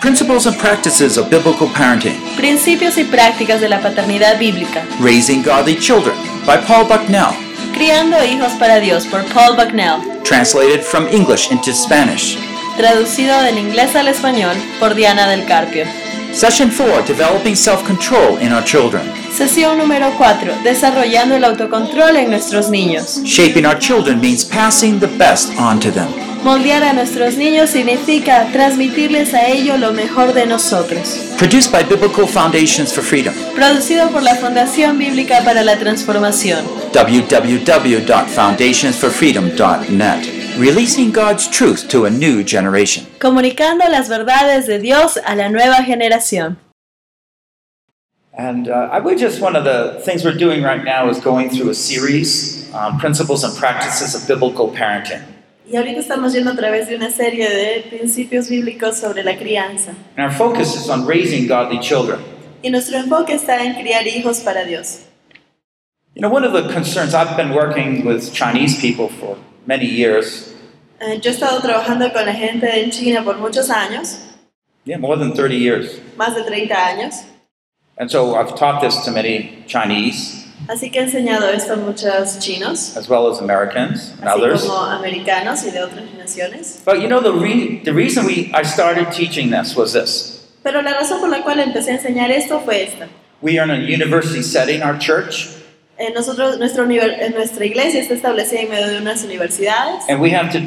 Principles and practices of biblical parenting. Principios y prácticas de la paternidad bíblica. Raising Godly Children by Paul Bucknell. Criando hijos para Dios por Paul Bucknell. Translated from English into Spanish. Traducido del inglés al español por Diana del Carpio. Session 4 Developing Self Control in Our Children. Sesión número 4. Desarrollando el autocontrol en nuestros niños. Shaping our children means passing the best on to them. Moldear a nuestros niños significa transmitirles a ellos lo mejor de nosotros. Produced by Biblical Foundations for Freedom. Producido por la Fundación Bíblica para la Transformación. www.foundationsforfreedom.net. Releasing God's truth to a new generation. Comunicando las verdades de Dios a la nueva generación. And uh, I would just, one of the things we're doing right now is going through a series on principles and practices of biblical parenting. Y ahorita estamos yendo a través de una serie de principios bíblicos sobre la crianza. And our focus is on raising godly children. Y nuestro enfoque está en criar hijos para Dios. You know, one of the concerns, I've been working with Chinese people for many years, Eh, yo he estado trabajando con la gente en China por muchos años, yeah, more than 30 years. más de 30 años, And so I've taught this to many Chinese, así que he enseñado esto a muchos chinos, as well as Americans and así others. como americanos y de otras naciones. But you know, the, re- the reason we, I started teaching this was this. Pero la razón por la cual empecé a enseñar esto fue esta. We are in a university setting, our church, Eh, nosotros, eh, nuestra iglesia está establecida en medio de unas universidades and we have to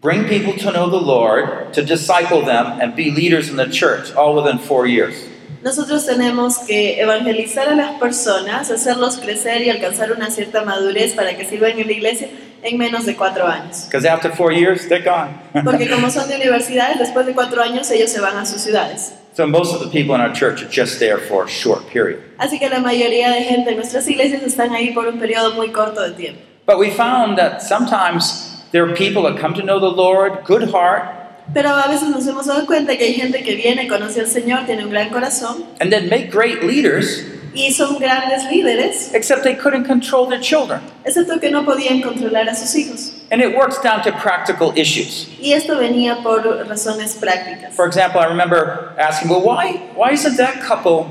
bring people to know the Lord, to disciple them, and be leaders in the church, all within four years. Nosotros tenemos que evangelizar a las personas, hacerlos crecer y alcanzar una cierta madurez para que sirvan en la iglesia en menos de cuatro años. Because after four years, they're gone. Porque como son de universidades, después de cuatro años ellos se van a sus ciudades. so most of the people in our church are just there for a short period. Así que la mayoría de gente en nuestras iglesias están ahí por un periodo muy corto de tiempo. But we found that sometimes there are people that come to know the Lord, good heart, Pero a veces nos hemos dado cuenta que hay gente que viene, conoce al Señor, tiene un gran corazón and then make great leaders, y son grandes líderes, except they couldn't control their children. excepto que no podían controlar a sus hijos. And it works down to practical issues. Y esto venía por razones prácticas. For example, I remember asking, well, why, why isn't that couple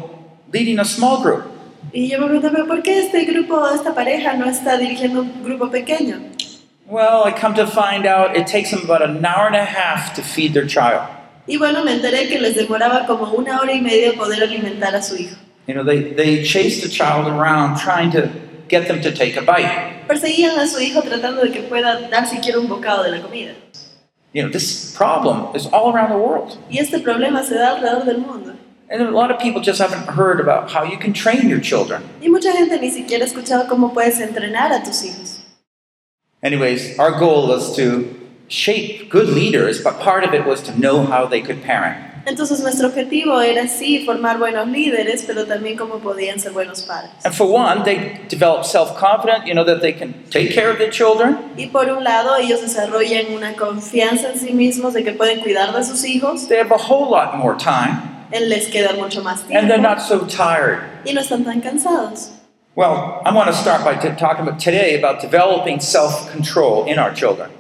leading a small group? Y yo me pregunté, ¿pero por qué este grupo, esta pareja no está dirigiendo un grupo pequeño? Well, I come to find out it takes them about an hour and a half to feed their child. Y bueno, me enteré que les demoraba como una hora y media poder alimentar a su hijo. You know, they, they chase the child around trying to get them to take a bite. Perseguían a su hijo tratando de que pueda dar siquiera un bocado de la comida. You know, this problem is all around the world. Y este problema se da alrededor del mundo. And a lot of people just haven't heard about how you can train your children. Y mucha gente ni siquiera ha escuchado cómo puedes entrenar a tus hijos. Anyways, our goal was to shape good leaders, but part of it was to know how they could parent. Entonces nuestro objetivo era sí formar buenos líderes, pero también cómo podían ser buenos padres. And for one, they develop self-confidence, you know, that they can take care of their children. Y por un lado, ellos desarrollan una confianza en sí mismos de que pueden cuidar de sus hijos, They have a whole lot more time, él les queda mucho más and they're not so tired. y no están tan cansados. Well, I want to start by t- talking about today about developing self-control in our children.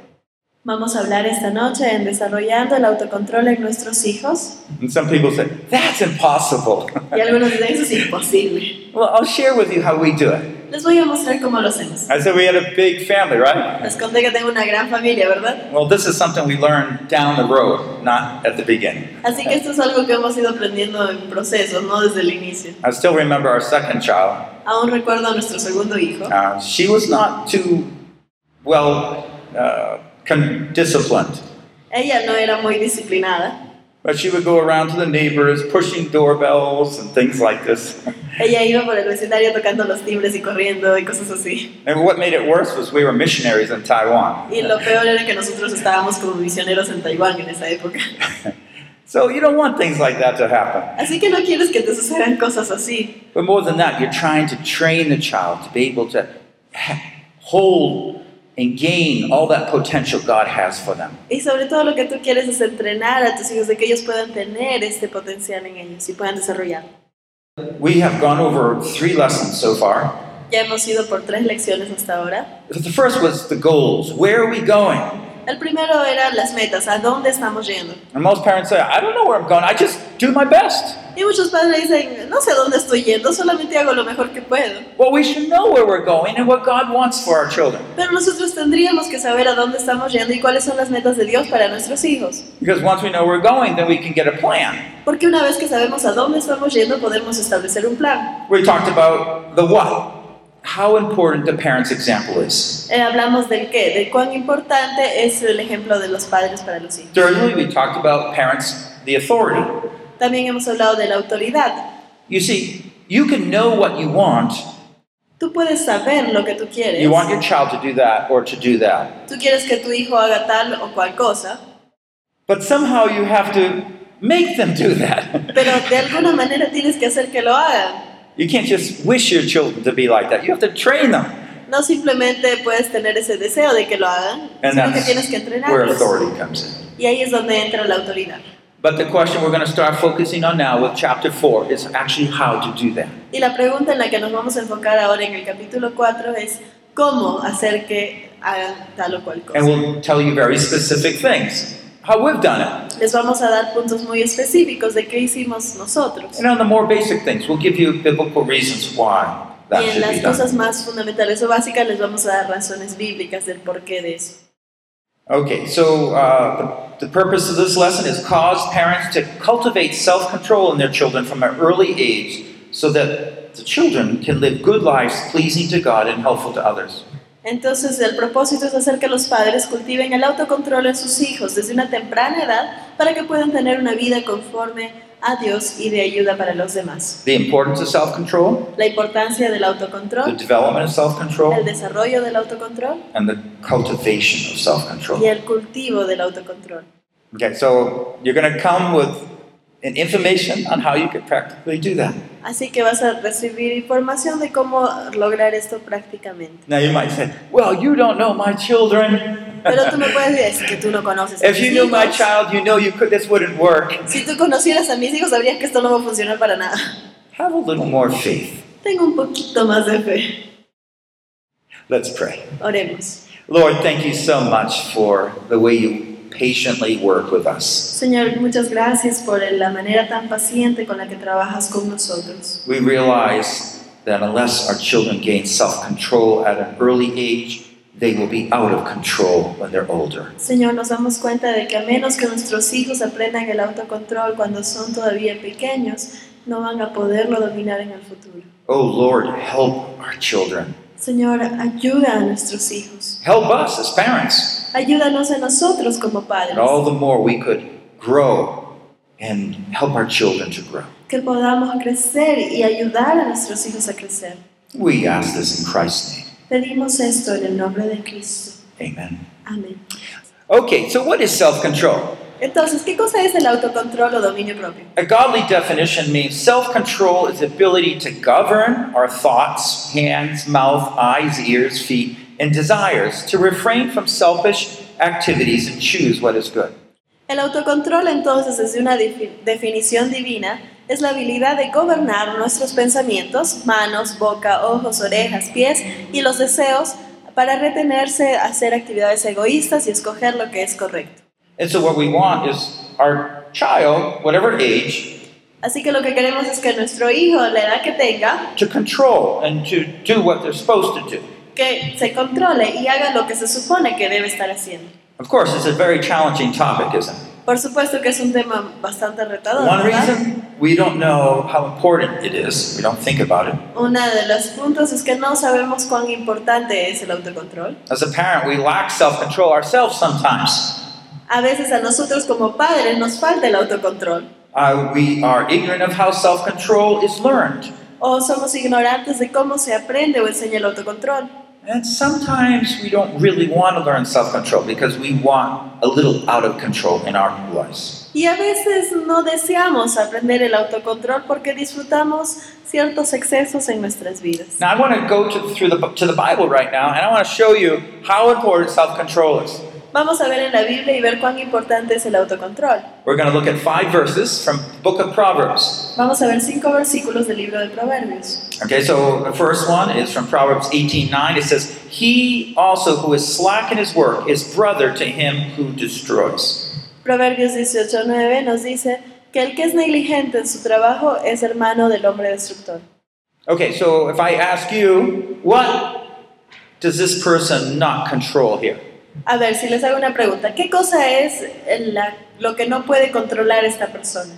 Vamos a hablar esta noche en desarrollando el autocontrol en nuestros hijos. And some people say, that's impossible. Y algunos dicen, eso es imposible. well, I'll share with you how we do it. Les voy a mostrar cómo lo hacemos. I said we had a big family, right? Les conté que tengo una gran familia, ¿verdad? Well, this is something we learned down the road, not at the beginning. Así que esto es algo que hemos ido aprendiendo en proceso, no desde el inicio. I still remember our second child. Aún recuerdo a nuestro segundo hijo. Uh, she was not too well uh, disciplined, Ella no era muy disciplinada. but she would go around to the neighbors, pushing doorbells and things like this. Ella iba por el vecindario tocando los timbres y corriendo y cosas así. And what made it worse was we were missionaries in Taiwan. Y lo peor era que nosotros estábamos como misioneros en Taiwán en esa época. So you don't want things like that to happen. Así que no quieres que te sucedan cosas así. But more than that, you're trying to train the child to be able to hold and gain all that potential God has for them. Y sobre todo lo que tú quieres es entrenar a tus hijos de que ellos puedan tener este potencial en ellos y puedan desarrollarlo. We have gone over three lessons so far. Ya hemos ido por tres lecciones hasta ahora. The first was the goals. Where are we going? El primero era las metas, a dónde estamos yendo. And most parents say, I don't know where I'm going, I just do my best. Y muchos padres dicen, no sé dónde estoy yendo, solamente hago lo mejor que puedo. Well, we should know where we're going and what God wants for our children. Pero nosotros tendríamos que saber a dónde estamos yendo y cuáles son las metas de Dios para nuestros hijos. Because once we know where we're going, then we can get a plan. Porque una vez que sabemos a dónde estamos yendo, podemos establecer un plan. We talked about the what, how important the parent's example is. Eh, hablamos del qué, de cuán importante es el ejemplo de los padres para los hijos. Thirdly, we talked about parents, the authority. También hemos hablado de la autoridad. You see, you can know what you want. Tú puedes saber lo que tú quieres. You want your child to do that or to do that. Tú quieres que tu hijo haga tal o cual cosa, But somehow you have to make them do that. pero de alguna manera tienes que hacer que lo hagan. You can't just wish your children to be like that. You have to train them. No simplemente puedes tener ese deseo de que lo hagan, And sino que tienes que where entrenarlos. authority comes in. Y ahí es donde entra la autoridad. But the question we're going to start focusing on now with chapter 4 is actually how to do that. Y la pregunta en la que nos vamos a enfocar ahora en el capítulo 4 es cómo hacer que hagan tal o cual cosa. And we'll tell you very specific things, how we've done it. Les vamos a dar puntos muy específicos de qué hicimos nosotros. And on the more basic things, we'll give you biblical reasons why that Y en las done. cosas más fundamentales o básicas les vamos a dar razones bíblicas del porqué de eso. Okay, so uh, the, the purpose of this lesson is cause parents to cultivate self-control in their children from an early age so that the children can live good lives pleasing to God and helpful to others. Entonces el propósito es hacer que los padres cultiven el autocontrol en sus hijos desde una temprana edad para que puedan tener una vida conforme a Dios y de ayuda para los demás. The importance of self-control, La importancia del the autocontrol, development of el self-control, desarrollo del autocontrol and the cultivation of y self-control. el cultivo del autocontrol. Okay, so you're going to come with an information on how you could practically do that. Así que vas a recibir información de cómo lograr esto prácticamente. Now you might say, well, you don't know my children. Pero tú me puedes decir, que tú no conoces if you knew my child, you know you could this wouldn't work. Si tú conocieras a mis hijos, sabrías que esto no va a funcionar para nada. Have a little more faith. Tengo un poquito más de fe. Let's pray. Oremos. Lord, thank you so much for the way you patiently work with us. Señor, muchas gracias por la manera tan paciente con la que trabajas con nosotros. We realize that unless our children gain self control at an early age, they will be out of control when they're older. Señor, nos damos cuenta de que a menos que nuestros hijos aprendan el autocontrol cuando son todavía pequeños, no van a poderlo dominar en el futuro. Oh Lord, help our children. Señor, ayuda a nuestros hijos. Help us as parents. Ayúdanos a nosotros como padres. And all the more we could grow and help our children to grow. Que podamos crecer y ayudar a nuestros hijos a crecer. We ask this in Christ's name. Pedimos esto en el nombre de Cristo. Amen. Amén. Okay, so what is self control? Entonces, ¿qué cosa es el autocontrol o dominio propio? A godly definition means self control is the ability to govern our thoughts, hands, mouth, eyes, ears, feet, and desires, to refrain from selfish activities and choose what is good. El autocontrol entonces, desde una defi- definición divina, es la habilidad de gobernar nuestros pensamientos, manos, boca, ojos, orejas, pies y los deseos para retenerse hacer actividades egoístas y escoger lo que es correcto. And so, what we want is our child, whatever age, Así que lo que queremos es que nuestro hijo, la edad que tenga, to control and to do what they're supposed to do. que se controle y haga lo que se supone que debe estar haciendo. Of course, it's a very challenging topic, isn't it? Por supuesto que es un tema bastante retador. One ¿verdad? reason we don't know how important it is, we don't think about it. Uno de los puntos es que no sabemos cuán importante es el autocontrol. As a parent, we lack self control ourselves sometimes. A veces a nosotros como padres nos falta el autocontrol Uh, we are ignorant of how self control is learned. o somos ignorantes de cómo se aprende o enseña el autocontrol. And sometimes we don't really want to learn self control because we want a little out of control in our lives. Y a veces no deseamos aprender el autocontrol porque disfrutamos ciertos excesos en nuestras vidas. Now, I want to go to, through the, to the Bible right now and I want to show you how important self control is. Vamos a ver en la Biblia y ver cuán importante es el autocontrol. We're going to look at five verses from the book of Proverbs. Vamos a ver cinco versículos del libro de Proverbios. Okay, so the first one is from Proverbs 18:9. It says, "He also who is slack in his work is brother to him who destroys." Proverbios 18:9 nos dice que el que es negligente en su trabajo es hermano del hombre destructor. Okay, so if I ask you, what does this person not control here? A ver, si les hago una pregunta, ¿qué cosa es la- lo que no puede controlar esta persona?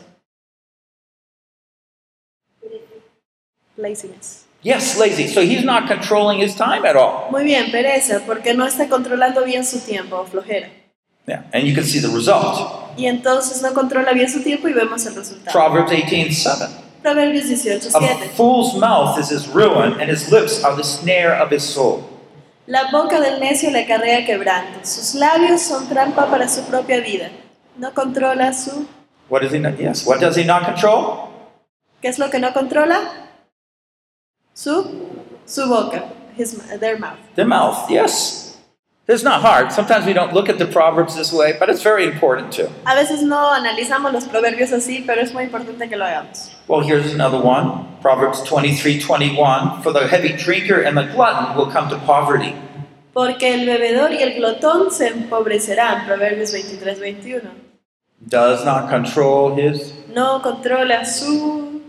Laziness. Yes, lazy. So he's not controlling his time at all. Muy bien, pereza, porque no está controlando bien su tiempo, flojera. Yeah, and you can see the result. Y entonces no controla bien su tiempo y vemos el resultado. Proverbs 18:7. Proverbios 18, A 7. fool's mouth is his ruin, and his lips are the snare of his soul. La boca del necio le acarrea quebranto, sus labios son trampa para su propia vida. No controla su... What does he not? Yes. What does he not control? ¿Qué es lo que no controla? Su, su boca, his, their mouth. The mouth. Yes. It's not hard. Sometimes we don't look at the proverbs this way, but it's very important too. A veces no analizamos los proverbios así, pero es muy importante que lo hagamos. Well, here's another one. Proverbs 23:21. For the heavy drinker and the glutton will come to poverty. Porque el bebedor y el glotón se empobrecerán, Proverbios 23, 21. Does not control his. No controla su...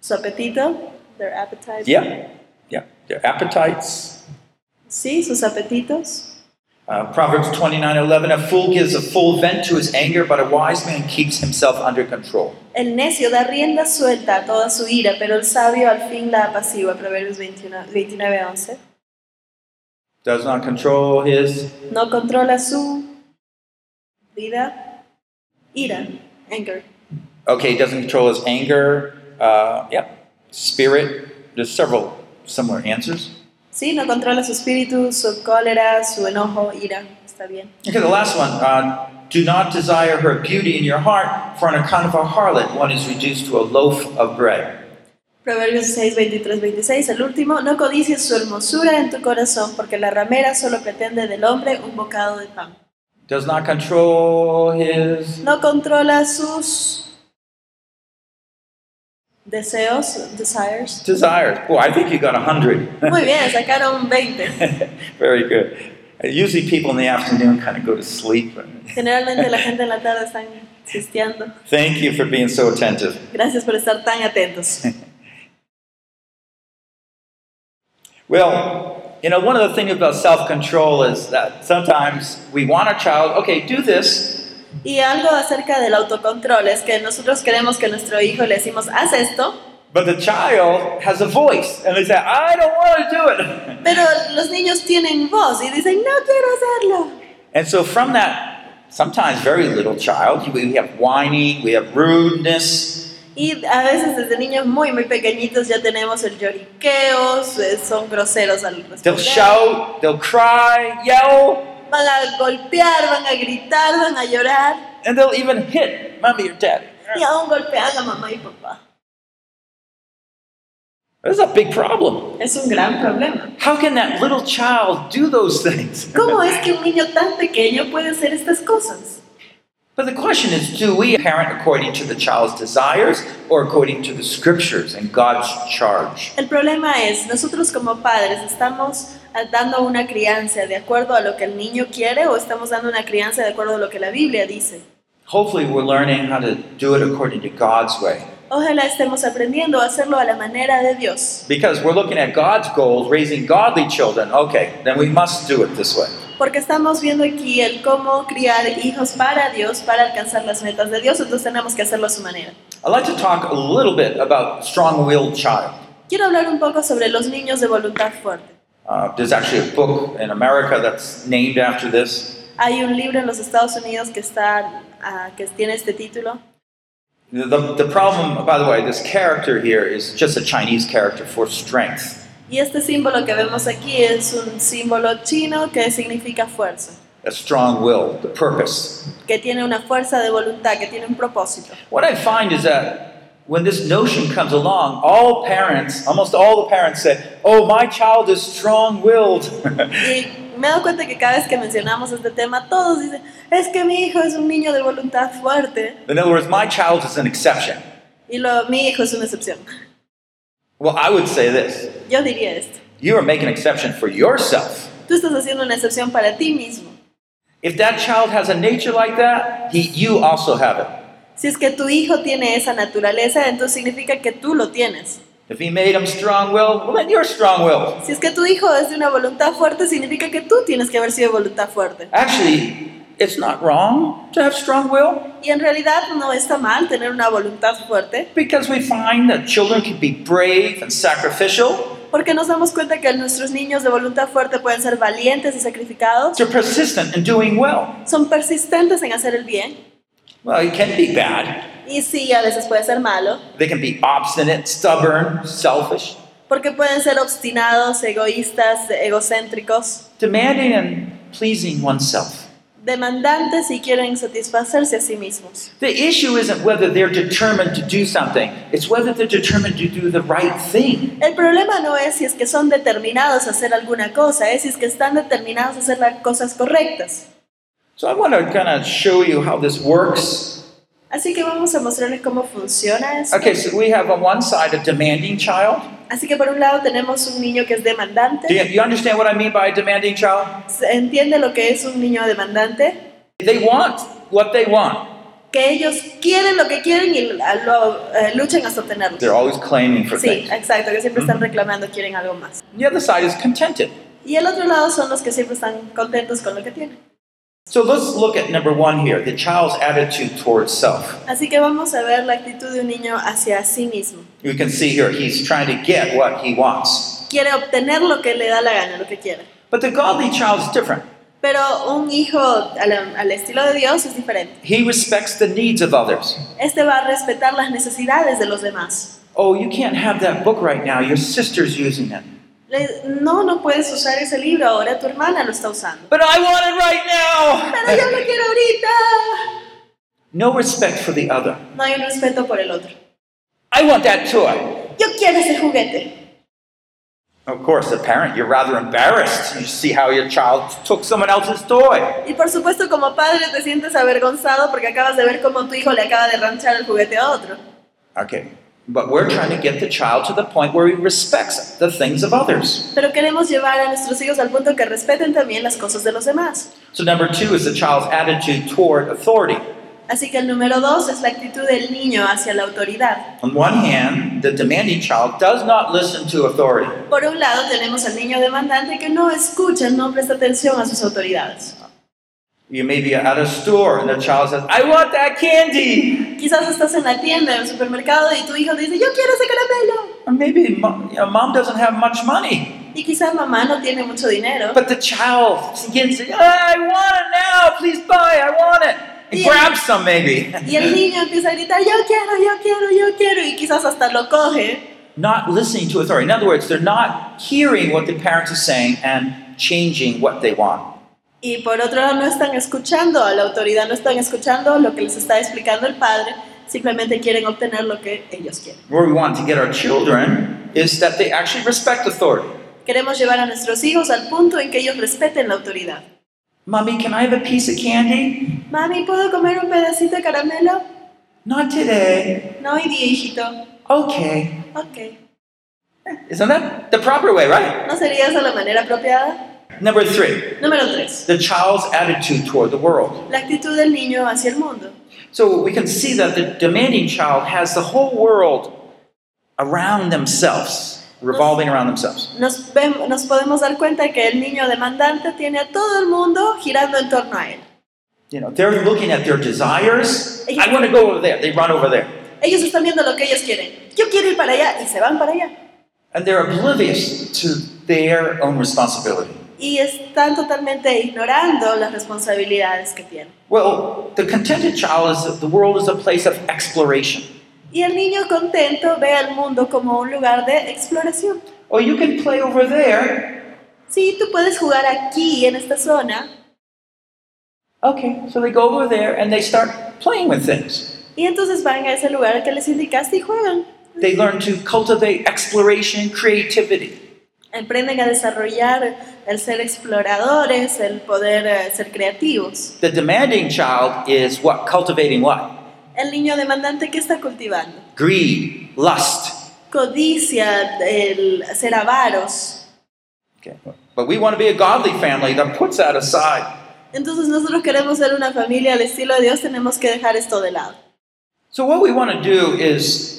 Su apetito, their appetite. Yeah. Their appetites. Sí, sus apetitos. Uh, Proverbs 29:11. A fool gives a full vent to his anger, but a wise man keeps himself under control. El necio da rienda suelta a toda su ira, pero el sabio al fin la apacigua. Proverbios 21, 29, Does not control his. No controla su vida, ira, anger. Okay, he doesn't control his anger. Uh, yeah. Spirit. There's several similar answers. Sí, no controla su espíritu, su cólera, su enojo, ira. Está bien. Okay, the last one. Uh, do not desire her beauty in your heart, for on account of a harlot, one is reduced to a loaf of bread. Proverbios 6, 23, 26. El último, no codicies su hermosura en tu corazón, porque la ramera solo pretende del hombre un bocado de pan. Does not control his. No controla sus deseos, desires. desires. Well, I think you got a hundred. Muy bien, sacaron 20. Very good. Usually, people in the afternoon kind of go to sleep. Generalmente la gente en la tarde están sisteando. Thank you for being so attentive. Gracias por estar tan atentos. Well, you know, one of the things about self-control is that sometimes we want a child. Okay, do this. Y algo acerca del autocontrol es que nosotros queremos que nuestro hijo le decimos, haz esto, But the child has a voice, and they say, "I don't want to do it." pero los niños tienen voz y dicen, no quiero hacerlo. And so, from that, sometimes very little child, we have whining, we have rudeness, Y a veces desde niños muy, muy pequeñitos ya tenemos el lloriqueo, eh, son groseros al they'll responder. shout, they'll cry, yell, Van a golpear, van a gritar, van a llorar and they'll even hit mommy or daddy. y aún golpean a mamá y papá. That's a big problem. Es un gran problema. How can that little child do those things? ¿Cómo es que un niño tan pequeño puede hacer estas cosas? But the question is do we parent according to the child's desires or according to the scriptures and God's charge? El problema es, nosotros como padres estamos dando una crianza de acuerdo a lo que el niño quiere o estamos dando una crianza de acuerdo a lo que la Biblia dice. Hopefully, we're learning how to do it according to God's way. Ojalá estemos aprendiendo a hacerlo a la manera de Dios, Because we're looking at God's goals, raising godly children. Okay, then we must do it this way. porque estamos viendo aquí el cómo criar hijos para Dios, para alcanzar las metas de Dios, entonces tenemos que hacerlo a su manera. I'd like to talk a little bit about strong willed child. Quiero hablar un poco sobre los niños de voluntad fuerte. Uh, there's actually a book in America that's named after this. Hay un libro en los Estados Unidos que, está, ah, que tiene este título. The, the problem, by the way, this character here is just a Chinese character for strength. Y este símbolo que vemos aquí es un símbolo chino que significa fuerza, A strong will, the purpose. que tiene una fuerza de voluntad, que tiene un propósito. What I find is that when this notion comes along, all parents, almost all the parents say, Oh, my child is strong willed. Y me he dado cuenta que cada vez que mencionamos este tema, todos dicen, es que mi hijo es un niño de voluntad fuerte. In other words, my child is an exception. Y lo, mi hijo es una excepción. Well, I would say this Yo diría esto. you are making an exception for yourself. Tú estás haciendo una excepción para ti mismo. If that child has a nature like that, he, you also have it. Si es que tu hijo tiene esa naturaleza, entonces significa que tú lo tienes. If he made him strong willed, well, then you're strong willed. Si es que tu hijo es de una voluntad fuerte, significa que tú tienes que haber sido de voluntad fuerte. Actually, it's not wrong to have strong will Y en realidad no está mal tener una voluntad fuerte, because we find that children can be brave and sacrificial. porque nos damos cuenta que nuestros niños de voluntad fuerte pueden ser valientes y sacrificados, They're persistent in doing well. son persistentes en hacer el bien, Well, it can be bad. Y sí, a veces puede ser malo, They can be obstinate, stubborn, selfish, porque pueden ser obstinados, egoístas, egocéntricos, demanding and pleasing oneself. demandantes y quieren satisfacerse a sí mismos. The issue isn't whether they're determined to do something, it's whether they're determined to do the right thing. El problema no es si es que son determinados a hacer alguna cosa, es si es que están determinados a hacer las cosas correctas. So I want to kind of show you how this works. Así que vamos a mostrarles cómo funciona eso. Okay, so we have on one side a demanding child. Así que por un lado tenemos un niño que es Do demandante. you, you understand what I mean by a demanding child? ¿Se ¿Entiende lo que es un niño demandante? They want what they want. Que ellos quieren lo que quieren y lo, eh, luchan hasta obtenerlo. They're always claiming for Sí, things. exacto, que siempre están reclamando, quieren algo más. The other side is contented. Y el otro lado son los que siempre están contentos con lo que tienen. So let's look at number one here the child's attitude towards self. Así que vamos a ver la actitud de un niño hacia sí mismo. You can see here he's trying to get what he wants. Quiere obtener lo que le da la gana, lo que quiere. But the godly child is different. Pero un hijo al, al estilo de Dios es diferente. He respects the needs of others. Este va a respetar las necesidades de los demás. Oh, you can't have that book right now. Your sister's using it. Le- no, no puedes usar ese libro ahora, tu hermana lo está usando. But I want it right now. Pero yo lo quiero ahorita. No respect for the other. No hay un respeto por el otro. I want that toy. Yo quiero ese juguete. Of course, the parent, you're rather embarrassed. You see how your child took someone else's toy. Y por supuesto como padre te sientes avergonzado porque acabas de ver cómo tu hijo le acaba de ranchar el juguete a otro. Okay. But we're trying to get the child to the point where he respects the things of others. Pero queremos llevar a nuestros hijos al punto que respeten también las cosas de los demás. So, number two is the child's attitude toward authority. Así que el número dos es la actitud del niño hacia la autoridad. On one hand, the demanding child does not listen to authority. Por un lado tenemos al niño demandante que no escucha, no presta atención a sus autoridades. You may be at a store and the child says, I want that candy. Quizás estás en la tienda, en el supermercado y tu hijo dice, yo quiero ese caramelo. Or maybe mom, you know, mom doesn't have much money. Y quizás mamá no tiene mucho dinero. But the child begins to say, I want it now. Please buy. I want it. And grabs some maybe. Y el niño empieza a gritar, yo quiero, yo quiero, yo quiero. Y quizás hasta lo coge. not listening to authority. In other words, they're not hearing what the parents are saying and changing what they want. Y por otro lado no están escuchando a la autoridad, no están escuchando lo que les está explicando el padre. Simplemente quieren obtener lo que ellos quieren. Where we want to get our children is that they actually respect authority. Queremos llevar a nuestros hijos al punto en que ellos respeten la autoridad. Mommy, can I have a piece of candy? Mami, ¿puedo comer un pedacito de caramelo? Not today. No hoy día, hijito. Okay. Ok. Isn't that the proper way, right? ¿No sería esa la manera apropiada? Number three, Número 3. the child's attitude toward the world. La actitud del niño hacia el mundo. So we can see that the demanding child has the whole world around themselves, revolving around themselves. Nos, nos podemos dar cuenta que el niño demandante tiene a todo el mundo girando en torno a él. You know, they're looking at their desires. I want to go over there. They run over there. Ellos están viendo lo que ellos quieren. Yo quiero ir para allá y se van para allá. And they're oblivious to their own responsibility. Y están totalmente ignorando las responsabilidades que tienen. Well, the contented child is the world is a place of exploration. Y el niño contento ve al mundo como un lugar de exploración. Oh, you can play over there. Sí, tú puedes jugar aquí, en esta zona. Okay, so they go over there and they start playing with things. Y entonces van a ese lugar que les indicaste y juegan. They learn to cultivate exploration, creativity. Aprenden a desarrollar el ser exploradores, el poder eh, ser creativos. The demanding child is what? Cultivating what? El niño demandante que está cultivando. Greed, lust. Codicia, el ser avaros. Okay. But we want to be a godly family that puts that aside. Entonces nosotros queremos ser una familia al estilo de Dios, tenemos que dejar esto de lado. So what we want to do is,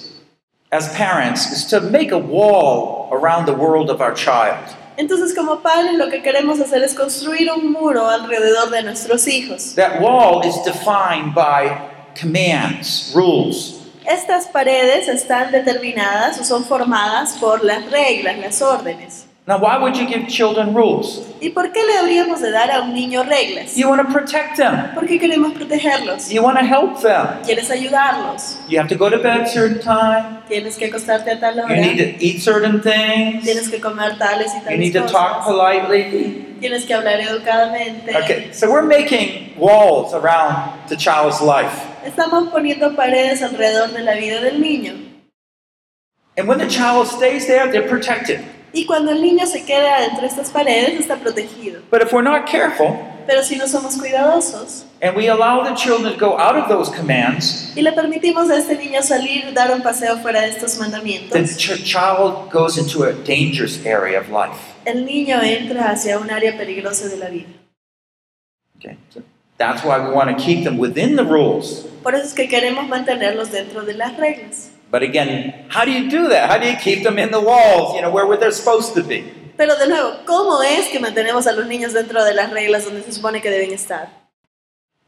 as parents, is to make a wall around the world of our child. Entonces como padres lo que queremos hacer es construir un muro alrededor de nuestros hijos. That wall is defined by commands, rules. Estas paredes están determinadas o son formadas por las reglas, las órdenes. Now, why would you give children rules? ¿Y por qué le habríamos de dar a un niño reglas? You want to protect them. Porque queremos protegerlos. You want to help them. Quieres ayudarlos. You have to go to bed certain time. Tienes que acostarte a tal hora. You need to eat certain things. Tienes que comer tales y tales You need to talk cosas. politely. Tienes que hablar educadamente. Okay, so we're making walls around the child's life. Estamos poniendo paredes alrededor de la vida del niño. And when the child stays there, they're protected. Y cuando el niño se queda entre estas paredes, está protegido. But if we're not careful Pero si no somos cuidadosos and we allow the children to go out of those commands, y le permitimos a este niño salir, dar un paseo fuera de estos the mandamientos, ch- child goes into a dangerous area of life. el niño entra hacia un área peligrosa de la vida. Okay, so that's why we want to keep them within the rules. Por eso es que queremos mantenerlos dentro de las reglas. But again, how do you do that? How do you keep them in the walls, you know, where they're supposed to be? Pero de nuevo, ¿cómo es que mantenemos a los niños dentro de las reglas donde se supone que deben estar?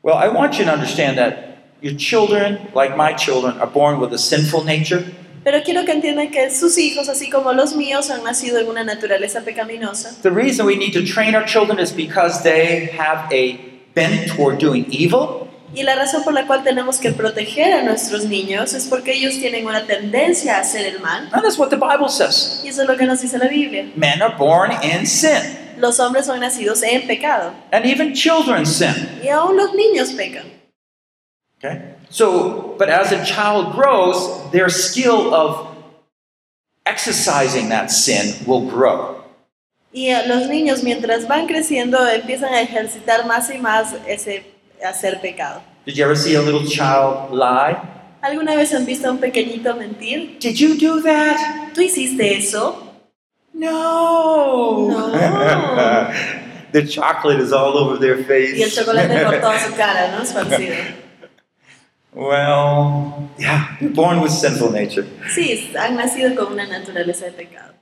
Well, I want you to understand that your children, like my children, are born with a sinful nature. Pero quiero que entiendan que sus hijos, así como los míos, han nacido en una naturaleza pecaminosa. The reason we need to train our children is because they have a bent toward doing evil, Y la razón por la cual tenemos que proteger a nuestros niños es porque ellos tienen una tendencia a hacer el mal. and that's what the Bible says. Y eso es lo que nos dice la Biblia. Men are born in sin, Los hombres son nacidos en pecado. and even children sin. Y aún los niños pecan. Okay? So, but as a child grows, their skill of exercising that sin will grow. Y los niños, mientras van creciendo, empiezan a ejercitar más y más ese hacer pecado. Did you ever see a little child lie? ¿Alguna vez han visto a un pequeñito mentir? Did you do that? ¿Tú hiciste eso? No. No. the chocolate is all over their face. Y el chocolate por toda su cara, ¿no? Esparcido. well, yeah, born with sinful nature. Sí, han nacido con una naturaleza de pecado.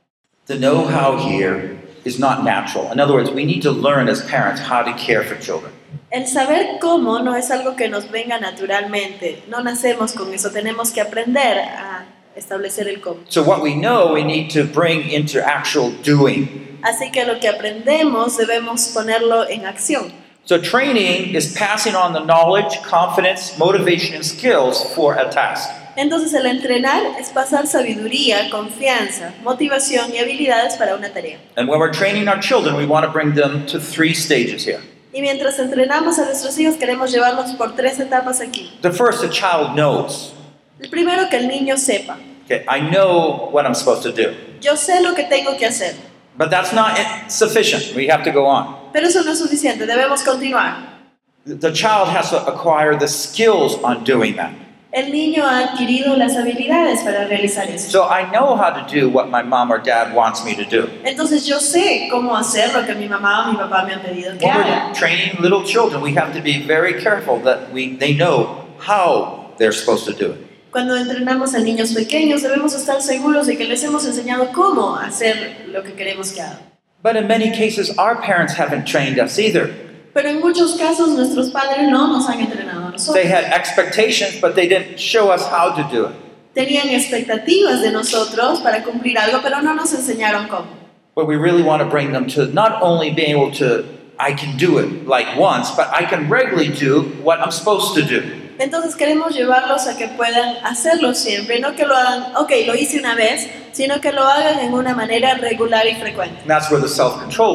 The know how here is not natural. In other words, we need to learn as parents how to care for children. El saber cómo no es algo que nos venga naturalmente. No nacemos con eso. Tenemos que aprender a establecer el cómo. So, what we know, we need to bring into actual doing. Así que lo que aprendemos debemos ponerlo en acción. So, training is passing on the knowledge, confidence, motivation, and skills for a task. Entonces el entrenar es pasar sabiduría, confianza, motivación y habilidades para una tarea. And when we're training our children, we want to bring them to three stages here. Y mientras entrenamos a nuestros hijos queremos llevarlos por tres etapas aquí. The first, the child knows. El primero que el niño sepa. Okay, I know what I'm supposed to do. Yo sé lo que tengo que hacer. But that's not sufficient. We have to go on. Pero eso no es suficiente, debemos continuar. The child has to acquire the skills on doing that. El niño ha adquirido las habilidades para realizar eso. So I know how to do what my mom or dad wants me to do. Entonces yo sé cómo hacer lo que mi mamá o mi papá me han pedido que When haga. we're training little children, we have to be very careful that we, they know how they're supposed to do it. Cuando entrenamos a niños pequeños debemos estar seguros de que les hemos enseñado cómo hacer lo que queremos que hagan. But in many cases, our parents haven't trained us either. Pero en muchos casos nuestros padres no nos han entrenado a nosotros. They had expectations, but they didn't show us how to do it. Tenían expectativas de nosotros para cumplir algo, pero no nos enseñaron cómo. But we really want to bring them to not only being able to, I can do it like once, but I can regularly do what I'm supposed to do. Entonces queremos llevarlos a que puedan hacerlo siempre, no que lo hagan, ok, lo hice una vez, sino que lo hagan en una manera regular y frecuente. And that's where the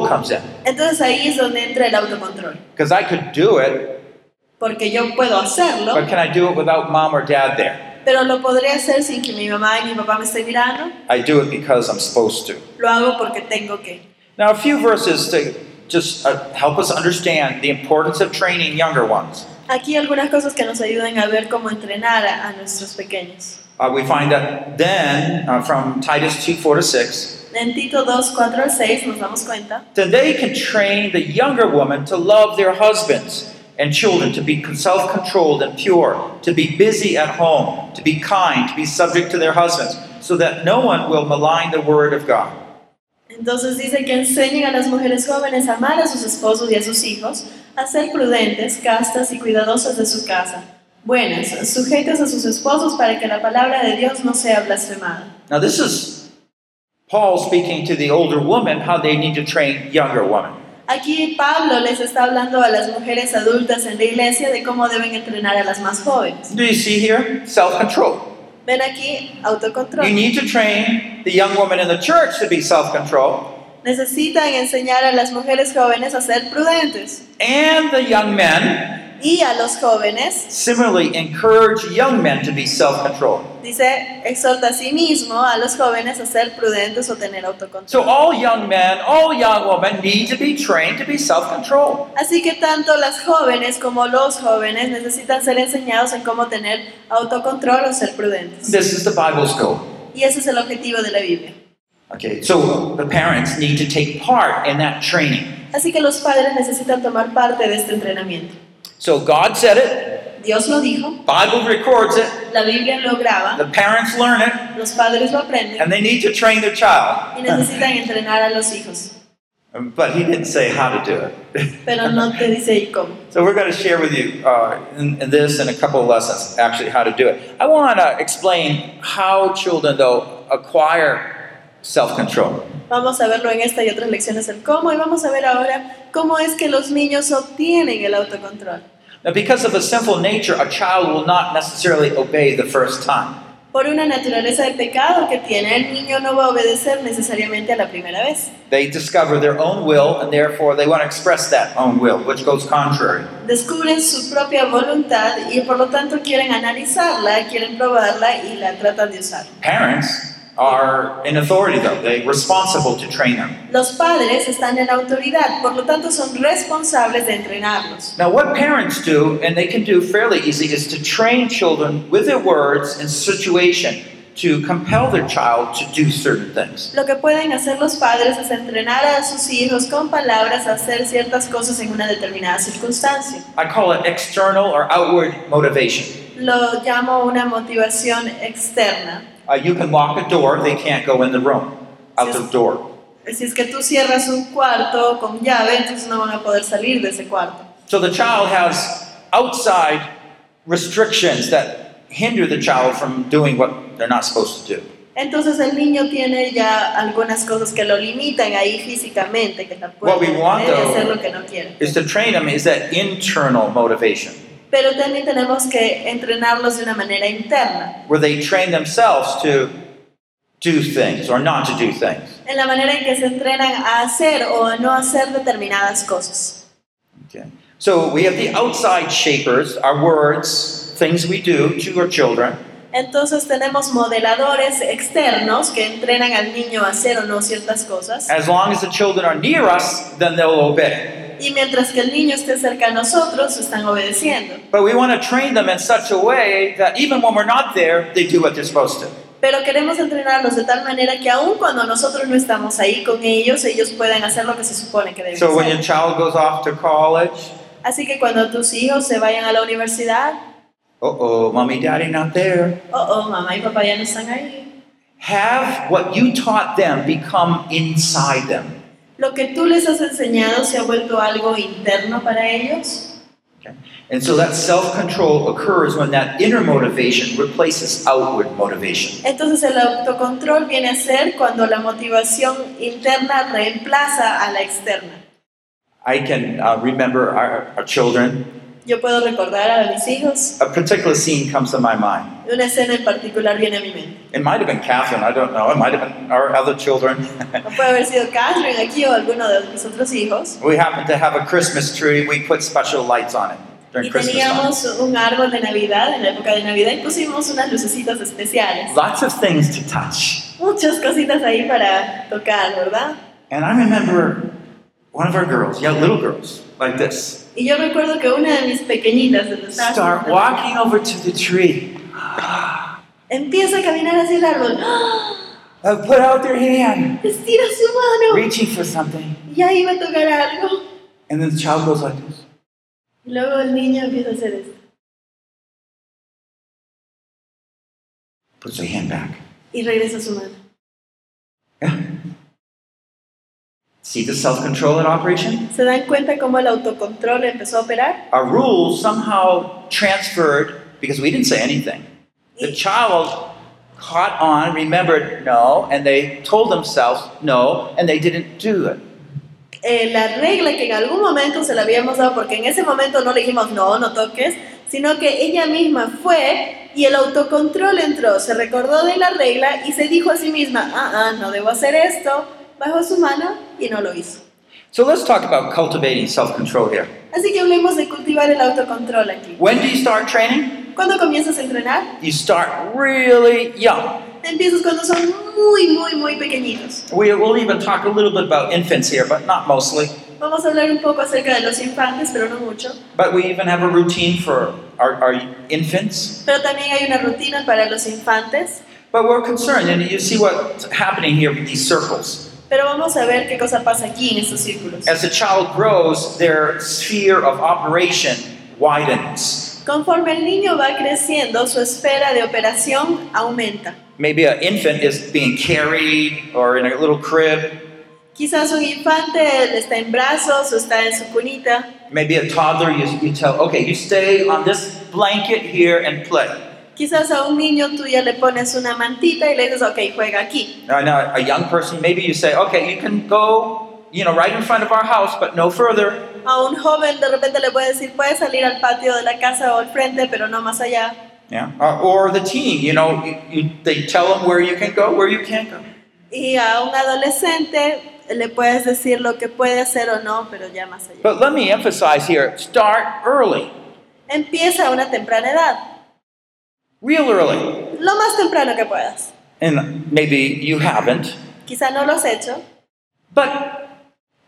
comes in. Entonces ahí es donde entra el autocontrol. Because I could do it porque yo puedo hacerlo, but can I do it without mom or dad there? pero lo podré hacer sin que mi mamá y mi papá me estén mirando. I do it because I'm supposed to. Lo hago porque tengo que. Now, a few verses to just uh, help us understand the importance of training younger ones. Aquí algunas cosas que nos ayuden a ver cómo entrenar a, a nuestros pequeños. Uh, we find that then, uh, from Titus 2 4 to 6, En Tito 2, 4 al 6 nos damos cuenta then they can train the younger women to love their husbands and children, to be self controlled and pure, to be busy at home, to be kind, to be subject to their husbands, so that no one will malign the word of God. Entonces dice que enseñen a las mujeres jóvenes a amar a sus esposos y a sus hijos, a ser prudentes, castas y cuidadosas de su casa, buenas, sujetas a sus esposos para que la palabra de Dios no sea blasfemada. Now, this is Paul speaking to the older women how they need to train younger women. Aquí Pablo les está hablando a las mujeres adultas en la iglesia de cómo deben entrenar a las más jóvenes. Do you see here? Self control. Ven aquí, You autocontrol. need to train the young woman in the church to be self control, Necesitan enseñar a las mujeres jóvenes a ser prudentes and the young men y a los jóvenes, similarly encourage young men to be self control. dice, exhorta a sí mismo a los jóvenes a ser prudentes o tener autocontrol. So, all young men, all young women need to be trained to be self control. Así que tanto las jóvenes como los jóvenes necesitan ser enseñados en cómo tener autocontrol o ser prudentes. This is the Bible's goal. Y ese es el objetivo de la Biblia. Okay, so the parents need to take part in that training. Así que los padres necesitan tomar parte de este entrenamiento. So, God said it, Dios lo dijo, Bible records it, la Biblia lo graba, the parents learn it, los padres lo aprenden and they need to train their child. y necesitan entrenar a los hijos. But he didn't say how to do it. Pero no te dice cómo. So we're going to share with you uh, in, in this and a couple of lessons actually how to do it. I want to explain how children though acquire self-control. Vamos a verlo en esta y otras lecciones el cómo y vamos a ver ahora cómo es que los niños obtienen el autocontrol. Now, because of sinful nature, a child will not necessarily obey the first time. Por una naturaleza de pecado que tiene, el niño no va a obedecer necesariamente a la primera vez. They discover their own will, and therefore they want to express that own will, which goes contrary. Descubren su propia voluntad y por lo tanto quieren analizarla, quieren probarla y la tratan de usar. Parents are in authority, though. They're responsible to train them. Los padres están en autoridad, por lo tanto son responsables de entrenarlos. Now, what parents do, and they can do fairly easy, is to train children with their words and situation to compel their child to do certain things. Lo que pueden hacer los padres es entrenar a sus hijos con palabras a hacer ciertas cosas en una determinada circunstancia. I call it external or outward motivation. Lo llamo una motivación externa. Uh, you can lock a door, they can't go in the room, out the door. Si es que tú cierras un cuarto con llave, entonces no van a poder salir de ese cuarto. So the child has outside restrictions that hinder the child from doing what they're not supposed to do. Entonces el niño tiene ya algunas cosas que lo limitan ahí físicamente, que we puede want, puede hacer lo que no quiere. Is to train them is that internal motivation Pero también tenemos que entrenarlos de una manera interna, where they train themselves to do things or not to do things. en la manera en que se entrenan a hacer o no hacer determinadas cosas. Okay. So we have the outside shapers, our words, things we do to our children. Entonces tenemos modeladores externos que entrenan al niño a hacer o no ciertas cosas. As long as the children are near us, then they'll obey. Y mientras que el niño esté cerca a nosotros, están obedeciendo. But we want to train them in such a way that even when we're not there, they do what they're supposed to. Pero queremos entrenarlos de tal manera que aun cuando nosotros no estamos ahí con ellos, ellos puedan hacer lo que se supone que deben So when hacer. your child goes off to college, Así que cuando tus hijos se vayan a la universidad, uh oh, mommy, daddy not there. oh, oh, mamá y papá ya no están ahí. Have what you taught them become inside them. Lo que tú les has enseñado se ha vuelto algo interno para ellos. And so that self control occurs when that inner motivation replaces outward motivation. Entonces el autocontrol viene a ser cuando la motivación interna reemplaza a la externa. I can uh, remember our, our children. Yo puedo recordar a mis hijos, A particular scene comes to my mind. una escena en particular viene a mi mente. It might have been Catherine, I don't know. It might have been our other children. No puede haber sido Catherine aquí o alguno de mis otros hijos. we happened to have a Christmas tree. We put special lights on it during Y Christmas time. teníamos un árbol de Navidad, en la época de Navidad, y pusimos unas lucecitas especiales. Lots of things to touch. Muchas cositas ahí para tocar, ¿verdad? And I remember one of our girls, yeah, little girls, like this, Y yo recuerdo que una de mis pequeñitas de start walking over to the tree, empieza a caminar hacia el árbol. Uh, put out their hand, Estira su mano. reaching for something, Y ahí va a tocar algo. and then the child goes like this. Y luego el niño empieza a hacer esto. Puts their hand back. Y regresa su mano. See the self-control in operation? ¿Se dan cuenta cómo el autocontrol empezó a operar? Our rules somehow transferred because we didn't say anything. The child caught on, remembered no, and they told themselves no, and they didn't do it. Eh, la regla que en algún momento se la habíamos dado, porque en ese momento no le dijimos no, no toques, sino que ella misma fue y el autocontrol entró, se recordó de la regla y se dijo a sí misma, ah, ah, no debo hacer esto, bajó su mano y no lo hizo. So let's talk about cultivating self-control here. Así que hablemos de cultivar el autocontrol aquí. When do you start training? ¿Cuándo comienzas a entrenar? You start really young. Empiezas cuando son muy, muy, muy pequeñitos. We, we'll even talk a little bit about infants here, but not mostly. Vamos a hablar un poco acerca de los infantes, pero no mucho. But we even have a routine for our, our infants. Pero también hay una rutina para los infantes. But we're concerned, and you see what's happening here with these circles. Pero vamos a ver qué cosa pasa aquí en estos círculos. As the child grows, their sphere of operation widens. Conforme el niño va creciendo, su esfera de operación aumenta. Maybe an infant is being carried or in a little crib. Quizás un infante está en brazos o está en su cunita. Maybe a toddler, you, you tell, okay, you stay on this blanket here and play. Quizás a un niño tú ya le pones una mantita y le dices, ok, juega aquí. Now, now, a young person, maybe you say, okay, you can go, you know, right in front of our house, but no further. A un joven de repente le puedes decir, puedes salir al patio de la casa o al frente, pero no más allá. Yeah. Uh, or the teen, you know, you, you, they tell them where you can go, where you can't go. Y a un adolescente le puedes decir lo que puede hacer o no, pero ya más allá. But let me emphasize here start early, Empieza a una temprana edad, real early. lo más temprano que puedas. And maybe you haven't, Quizá no lo has hecho, but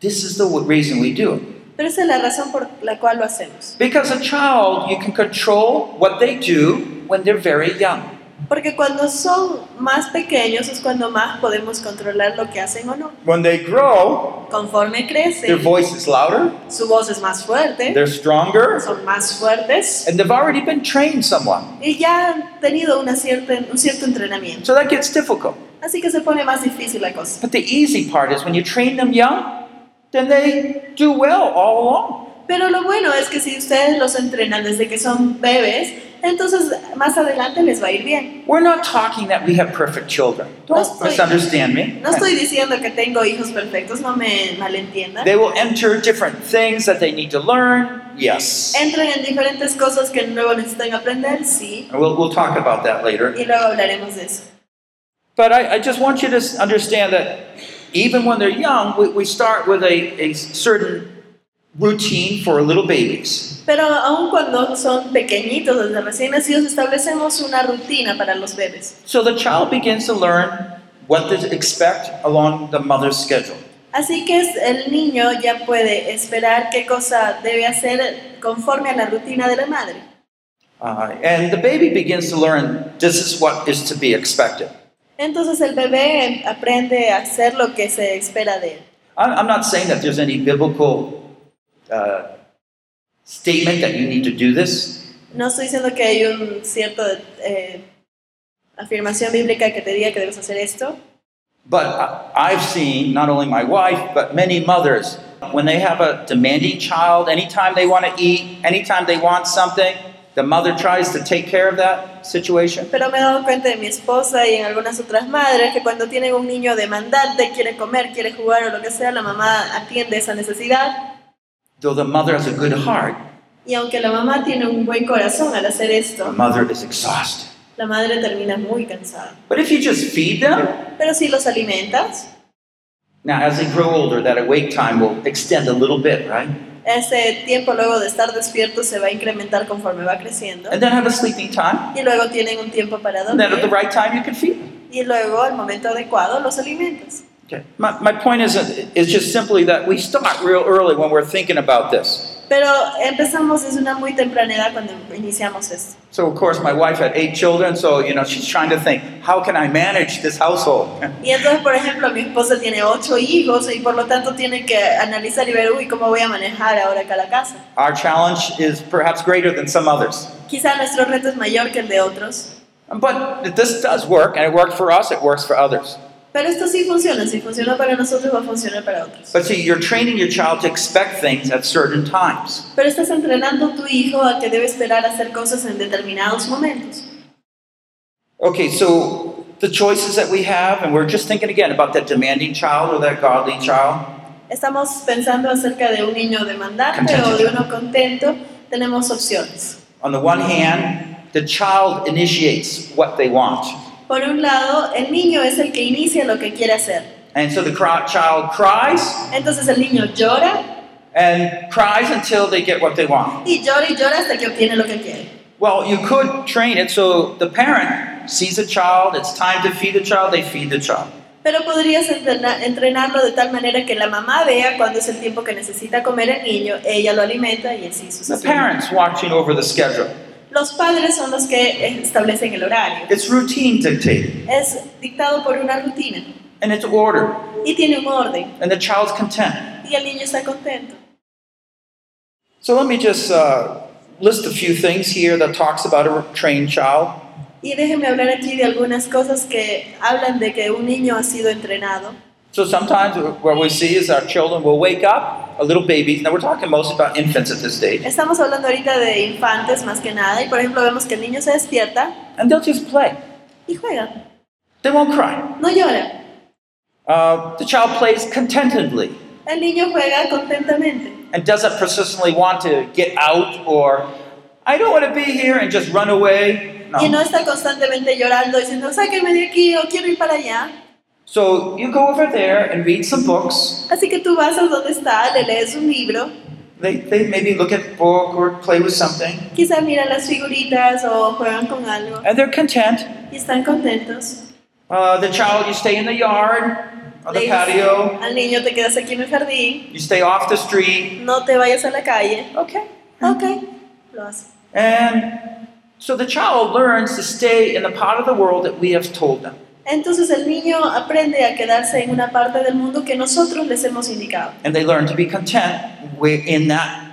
this is the reason we do it. pero esa es la razón por la cual lo hacemos. Because a child, you can control what they do when they're very young. Porque cuando son más pequeños es cuando más podemos controlar lo que hacen o no. When they grow, Conforme their crecen, voice is louder, su voz es más fuerte, they're stronger, son más fuertes and they've already been trained somewhat. y ya han tenido una cierta, un cierto entrenamiento. So that gets difficult. Así que se pone más difícil la cosa. But the easy part is when you train them young, then they do well all along. Pero lo bueno es que si ustedes los entrenan desde que son bebés, entonces más adelante les va a ir bien. We're not talking that we have perfect children. Don't No oh, estoy- misunderstand me. No estoy diciendo que tengo hijos perfectos, no me malentiendan. They will enter different things that they need to learn. Yes. Entran en diferentes cosas que luego necesitan aprender, sí, we'll, we'll talk about that later. y luego hablaremos de eso. But I, I just want you to understand that even when they're young, we, we start with a, a certain routine for little babies. Pero aun cuando son pequeñitos, desde recién nacidos, establecemos una rutina para los bebés. So the child begins to learn what to expect along the mother's schedule. Así que el niño ya puede esperar qué cosa debe hacer conforme a la rutina de la madre. Uh, and the baby begins to learn this is what is to be expected. Entonces el bebé aprende a hacer lo que se espera de él. I'm not saying that there's any biblical uh, statement that you need to do this, No estoy diciendo que hay un cierto eh, afirmación bíblica que te diga que debes hacer esto, but I, I've seen not only my wife, but many mothers, when they have a demanding child, anytime they want to eat, anytime they want something, the mother tries to take care of that situation. pero me he dado cuenta de mi esposa y en algunas otras madres que cuando tienen un niño demandante, quiere comer, quiere jugar o lo que sea, la mamá atiende esa necesidad. Though the mother has a good heart, Y aunque la mamá tiene un buen corazón al hacer the esto, mother is exhausted. la madre termina muy cansada. But if you just feed them, Pero si los alimentas, now as they grow older, that awake time will extend a little bit, right? Ese tiempo luego de estar despierto se va a incrementar conforme va creciendo. and then have a sleeping time, Y luego tienen un tiempo para and then at the dormir. right time you can feed them. Y luego, al momento adecuado, los alimentos. Okay. My, my point is, is just simply that we start real early when we're thinking about this. Pero empezamos desde una muy temprana edad cuando iniciamos esto. So, of course, my wife had eight children, so, you know, she's trying to think, how can I manage this household? Y entonces, por ejemplo, mi esposa tiene ocho hijos y por lo tanto tiene que analizar y ver, uy, ¿cómo voy a manejar ahora acá la casa? Our challenge is perhaps greater than some others. Quizá nuestro reto es mayor que el de otros. But this does work, and it worked for us, it works for others. Pero esto sí funciona, si funciona para nosotros va a funcionar para otros. But see, you're training your child to expect things at certain times. Pero estás entrenando a tu hijo a que debe esperar hacer cosas en determinados momentos. Okay, so the choices that we have, and we're just thinking again about that demanding child or that godly child. Estamos pensando acerca de un niño demandante o de uno contento, tenemos opciones. On the one hand, the child initiates what they want. Por un lado, el niño es el que inicia lo que quiere hacer. And so the child cries Entonces el niño llora and cries until they get what they want. y llora y llora hasta que obtiene lo que quiere. Well, you could train it so the parent sees a child, it's time to feed the child, they feed the child. Pero podrías entrena- entrenarlo de tal manera que la mamá vea cuando es el tiempo que necesita comer el niño, ella lo alimenta y así The sucesivamente. parent's watching over the schedule. Los padres son los que establecen el horario. It's routine dictated, Es dictado por una rutina and it's order, y tiene un orden and the child's content. y el niño está contento. So let me just uh, list a few things here that talks about a trained child. Y déjenme hablar aquí de algunas cosas que hablan de que un niño ha sido entrenado. So sometimes what we see is our children will wake up, a little babies. Now we're talking mostly about infants at this stage, Estamos hablando ahorita de infantes más que nada y por ejemplo vemos que el niño se despierta and they'll just play. y juega, They won't cry. no llora. Uh, the child plays contentedly El niño juega contentamente and doesn't persistently want to get out or I don't want to be here and just run away. No. y no No. está constantemente llorando diciendo sáquenme de aquí o quiero ir para allá. So you go over there and read some books. Así que tú vas a donde está, le lees un libro, They, they maybe look at the book or play with something, quizá miran las figuritas o juegan con algo and they're content. y están contentos. Uh, the child, you stay in the yard, on the patio, al niño te quedas aquí en el jardín, you stay off the street. no te vayas a la calle. Okay. Ok, lo hace. And so the child learns to stay in the part of the world that we have told them. Entonces el niño aprende a quedarse en una parte del mundo que nosotros les hemos indicado. And they learn to be content wi- in that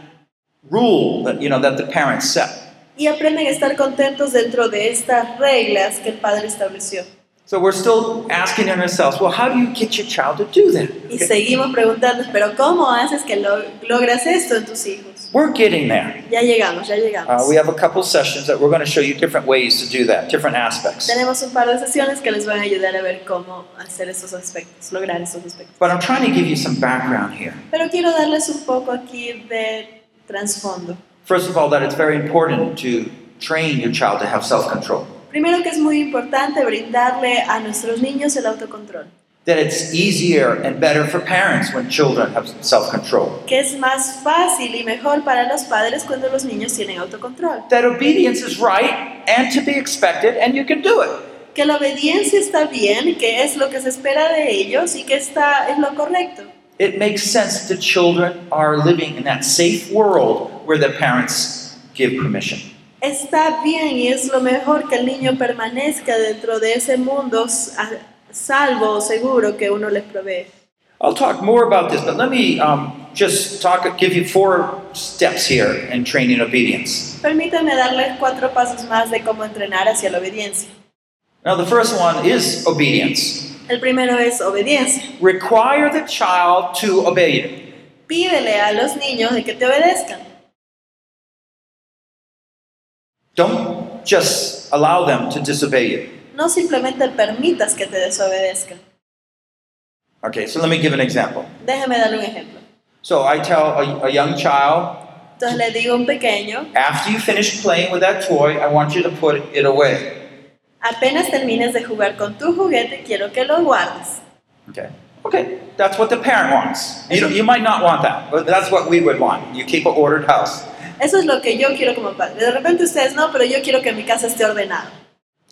rule that, you know, that the parents set. Y aprenden a estar contentos dentro de estas reglas que el padre estableció. So we're still asking ourselves, well, how do you get your child to do that? Y seguimos preguntando, pero ¿cómo haces que lo- logras esto en tus hijos? We're getting there. Ya llegamos, ya Uh, llegamos. we have a couple sessions that we're going to show you different ways to do that, different aspects. Tenemos un par de sesiones que les van a ayudar a ver cómo hacer esos aspectos, lograr esos aspectos. But I'm trying to give you some background here. Pero quiero darles un poco aquí de trasfondo. First of all, that it's very important to train your child to have self control. Primero que es muy importante brindarle a nuestros niños el autocontrol. That it's easier and better for parents when children have self control. Que es más fácil y mejor para los padres cuando los niños tienen autocontrol. That obedience is right and to be expected, and you can do it. Que la obediencia está bien, que es lo que se espera de ellos y que está es lo correcto. It makes sense that children are living in that safe world where the parents give permission. Está bien y es lo mejor que el niño permanezca dentro de ese mundo salvo o seguro que uno les provee. I'll talk more about this, but let me um, just talk, give you four steps here in training obedience. Permítanme darles cuatro pasos más de cómo entrenar hacia la obediencia. Now, the first one is obedience. El primero es obediencia. Require the child to obey you. Pídele a los niños de que te obedezcan. Don't just allow them to disobey you. No simplemente permitas que te desobedezcan. Okay, so let me give an example. Déjeme darle un ejemplo. So I tell a, a young child, Entonces le digo a un pequeño, after you finish playing with that toy, I want you to put it away. apenas termines de jugar con tu juguete, quiero que lo guardes. Okay. Okay, that's what the parent wants. You, you might not want that, but that's what we would want. You keep an ordered house. Eso es lo que yo quiero como padre. De repente ustedes no, pero yo quiero que mi casa esté ordenada.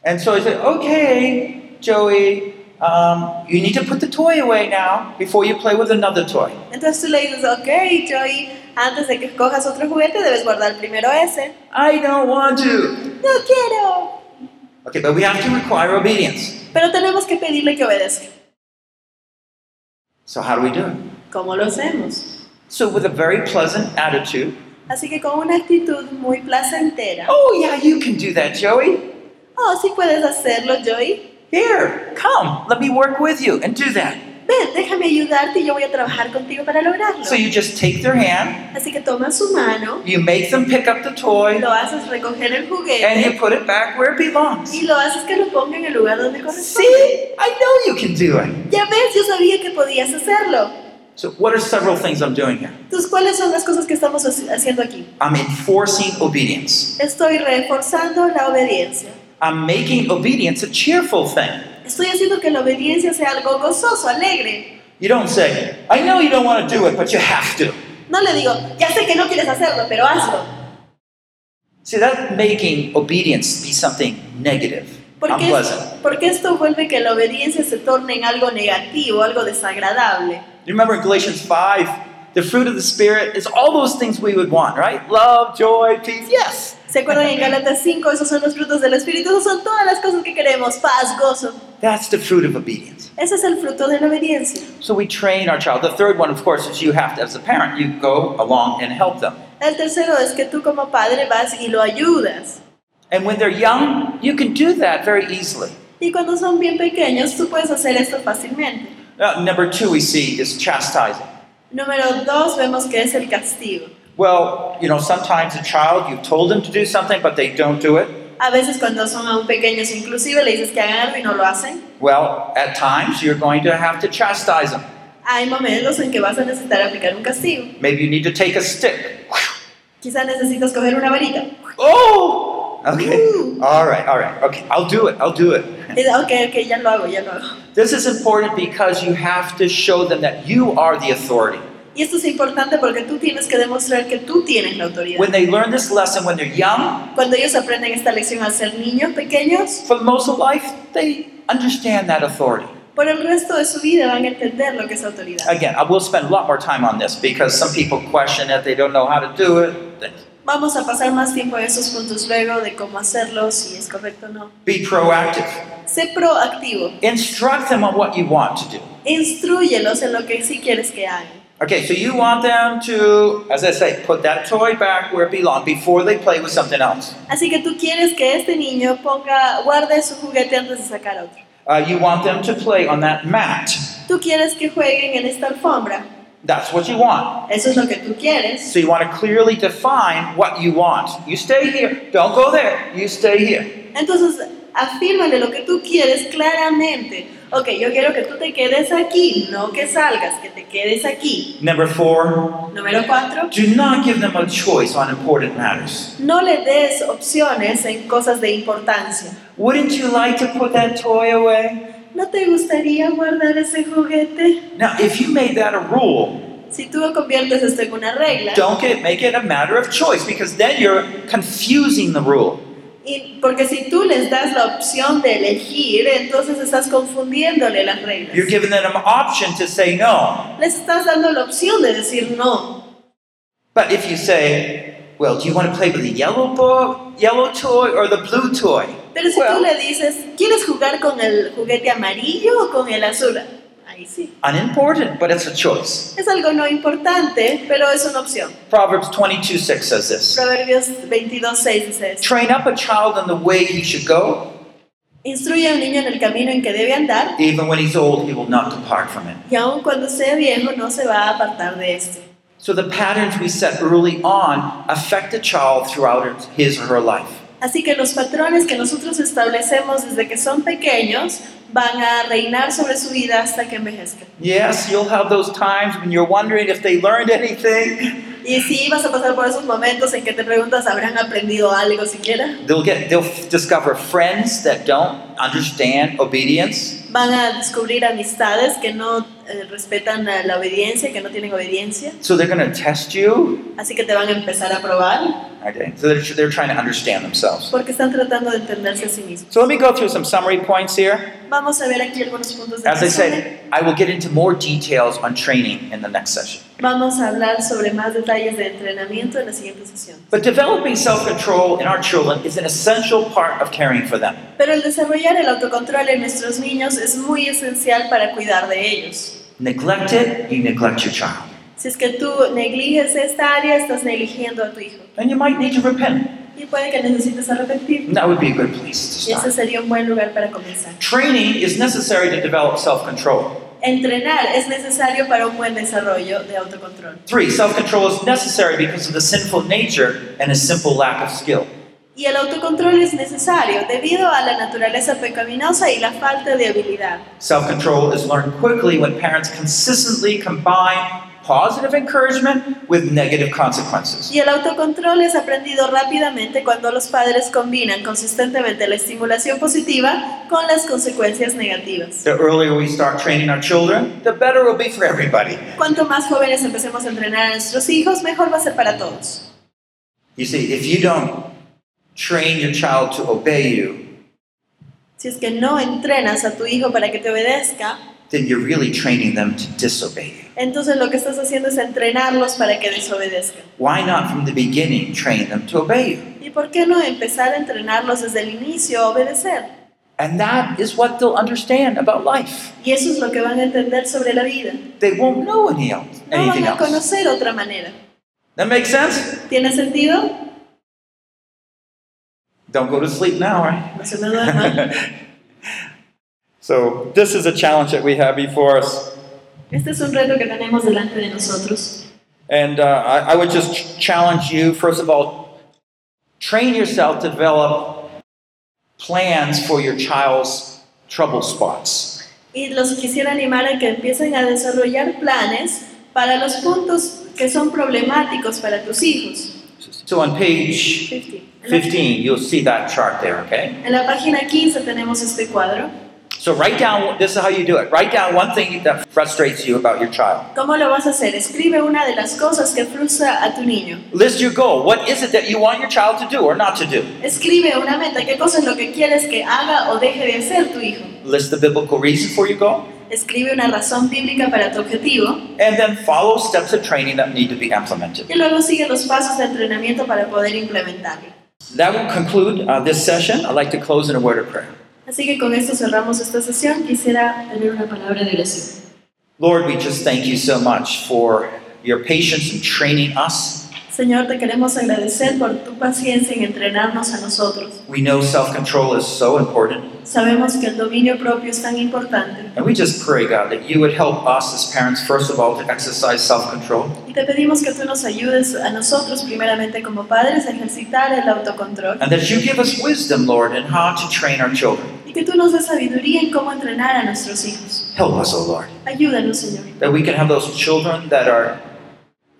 And so I said, okay, Joey, um, you need to put the toy away now before you play with another toy. Entonces tú le dices, ok, Joey, antes de que cojas otro juguete debes guardar primero ese. I don't want to. No quiero. Okay, but we have to require obedience. Pero tenemos que pedirle que obedezca. So how do we do it? ¿Cómo lo hacemos? So with a very pleasant attitude, Así que con una actitud muy placentera. oh yeah, you can do that, Joey. Oh, sí puedes hacerlo, Joey. Here, come, let me work with you and do that. Ven, déjame ayudarte y yo voy a trabajar contigo para lograrlo. So you just take their hand, Así que tomas su mano, you make them pick up the toy, lo haces recoger el and you juguete put it back where it belongs. y lo haces que lo ponga en el lugar donde See, corresponde. I know you can do it. Ya ves, yo sabía que podías hacerlo. So what are several things I'm doing here? Entonces, ¿cuáles son las cosas que estamos haci- haciendo aquí? I'm enforcing obedience. Estoy reforzando la obediencia. I'm making obedience a cheerful thing. Estoy haciendo que la obediencia sea algo gozoso, alegre. You don't say, I know you don't want to do it, but you have to. No le digo, ya sé que no quieres hacerlo, pero hazlo. See, that making obedience be something negative, Porque, unpleasant. porque esto vuelve que la obediencia se torne en algo negativo, algo desagradable. You remember in Galatians 5, the fruit of the Spirit is all those things we would want, right? Love, joy, peace, yes. ¿Se acuerdan en Gálatas 5? Esos son los frutos del Espíritu. Esos son todas las cosas que queremos. Paz, gozo. That's the fruit of obedience. Ese es el fruto de la obediencia. So we train our child. The third one, of course, is you have to, as a parent, you go along and help them. El tercero es que tú como padre vas y lo ayudas. And when they're young, you can do that very easily. Y cuando son bien pequeños, tú puedes hacer esto fácilmente. Now, number two we see is chastising. Número dos, vemos que es el castigo. Well, you know, sometimes a child, you've told them to do something, but they don't do it. A veces cuando son aún pequeños, inclusive le dices que hagan algo y no lo hacen. Well, at times, you're going to have to chastise them. Hay momentos en que vas a necesitar aplicar un castigo. Maybe you need to take a stick. Quizá necesitas coger una varita. Oh! Okay. Ooh. All right, all right. Okay, I'll do it. I'll do it. Ok, ok, ya lo hago, ya lo hago. This is important because you have to show them that you are the authority. Y esto es importante porque tú tienes que demostrar que tú tienes la autoridad. When they learn this lesson when they're young, Cuando ellos aprenden esta lección al ser niños pequeños, for most of life, they understand that authority. por el resto de su vida van a entender lo que es autoridad. Again, I will spend a lot more time on this because some people question it, they don't know how to do it. Vamos a pasar más tiempo en esos puntos luego de cómo hacerlo, si es correcto o no. Be proactive. Sé proactivo. Instruct them on what you want to do. Instruyelos en lo que sí quieres que hagan. Okay, so you want them to, as I say, put that toy back where it belongs before they play with something else. Así que tú quieres que este niño ponga, guarde su juguete antes de sacar otro. Uh, you want them to play on that mat. Tú quieres que jueguen en esta alfombra. That's what you want. Eso es lo que tú quieres. So you want to clearly define what you want. You stay here. Don't go there. You stay here. Entonces, afírmale lo que tú quieres claramente. Ok, yo quiero que tú te quedes aquí, no que salgas, que te quedes aquí. Number four, Número cuatro, do not give them a choice on important matters. no le des opciones en cosas de importancia. Wouldn't you like to put that toy away? ¿No te gustaría guardar ese juguete? Now, if you made that a rule, Si tú conviertes esto en una regla, don't get, make it a matter of choice because then you're confusing the rule. Y porque si tú les das la opción de elegir, entonces estás confundiéndole las reglas. You're giving them an option to say no. Les estás dando la opción de decir no. But if you say, well, do you want to play with the yellow boy, yellow toy or the blue toy? Pero si Well- tú le dices, ¿quieres jugar con el juguete amarillo o con el azul? Ahí sí. Unimportant, but it's a choice. Es algo no importante, pero es una opción. Proverbs 22 6 says this Proverbios 22.6 dice esto. Train up a child in the way he should go, Instruye a un niño en el camino en que debe andar, even when he's old, he will not depart from it. y aun cuando sea viejo no se va a apartar de este. So the patterns we set early on affect a child throughout his or her life. Así que los patrones que nosotros establecemos desde que son pequeños van a reinar sobre su vida hasta que envejezcan. Yes, you'll have those times when you're wondering if they learned anything. Y sí, vas a pasar por esos momentos en que te preguntas, ¿habrán aprendido algo siquiera? They'll get they'll discover friends that don't understand obedience. Van a descubrir amistades que no eh, respetan la obediencia, que no tienen obediencia. So they're going to test you. Así que te van a empezar a probar Okay. So they're, they're trying to understand themselves. porque están tratando de entenderse a sí mismos. So let me go through some summary points here. Vamos a ver aquí algunos puntos de As I said, I will get into more details on training in the next session. Vamos a hablar sobre más detalles de entrenamiento en la siguiente sesión. But developing self control in our children is an essential part of caring for them. Pero el desarrollar el autocontrol en nuestros niños es muy esencial para cuidar de ellos. Neglect it, you neglect your child. Si es que tú negliges esta área, estás negligiendo a tu hijo. And you might need to repent. Y puede que necesites arrepentir. And that would be a good place to Y ese start. sería un buen lugar para comenzar. Training is necessary to develop self control. Entrenar es necesario para un buen desarrollo de autocontrol. Three, self control is necessary because of the sinful nature and a simple lack of skill. Y el autocontrol es necesario debido a la naturaleza pecaminosa y la falta de habilidad. Self control is learned quickly when parents consistently combine positive encouragement with negative consequences. Y el autocontrol es aprendido rápidamente cuando los padres combinan consistentemente la estimulación positiva con las consecuencias negativas. The earlier we start training our children, the better will be for everybody. Cuanto más jóvenes empecemos a entrenar a nuestros hijos, mejor va a ser para todos. You see, if you don't train your child to obey you, Si es que no entrenas a tu hijo para que te obedezca, then you're really training them to disobey you. entonces lo que estás haciendo es entrenarlos para que desobedezcan. Why not from the beginning train them to obey you? ¿Y por qué no empezar a entrenarlos desde el inicio a obedecer? And that is what they'll understand about life. Y eso es lo que van a entender sobre la vida. They won't know any else, No anything van a else. conocer otra manera. That makes sense? ¿Tiene sentido? Don't go to sleep now, right? No se me duerman. So, this is a challenge that we have before us. Este es un reto que tenemos delante de nosotros. And uh, I, I would just ch- challenge you, first of all, train yourself to develop plans for your child's trouble spots. Y los quisiera animar a que empiecen a desarrollar planes para los puntos que son problemáticos para tus hijos. So, on page 50. 15, you'll see that chart there, okay? En la página 15 tenemos este cuadro. So, write down this is how you do it. Write down one thing that frustrates you about your child. ¿Cómo lo vas a hacer? Escribe una de las cosas que frustra a tu niño. List your goal. What is it that you want your child to do or not to do? Escribe una meta. ¿Qué cosa es lo que quieres que haga o deje de hacer tu hijo? List the biblical reason for your goal. Escribe una razón bíblica para tu objetivo And then follow steps of training that need to be implemented. y luego sigue los pasos de entrenamiento para poder implementarlo. That will conclude uh, this session. I'd like to close in a word of prayer. Así que con esto cerramos esta sesión. Quisiera tener una palabra de oración. Lord, we just thank you so much for your patience in training us. Señor, te queremos agradecer por tu paciencia en entrenarnos a nosotros. We know self control is so important. Sabemos que el dominio propio es tan importante And we just pray, God, that you would help us as parents, first of all, to exercise self control. y te pedimos que tú nos ayudes a nosotros primeramente como padres a ejercitar el autocontrol And that you give us wisdom, Lord, in how to train our children. Y que tú nos des sabiduría en cómo entrenar a nuestros hijos. Help us, O Lord, Ayúdanos, Señor, that we can have those children that are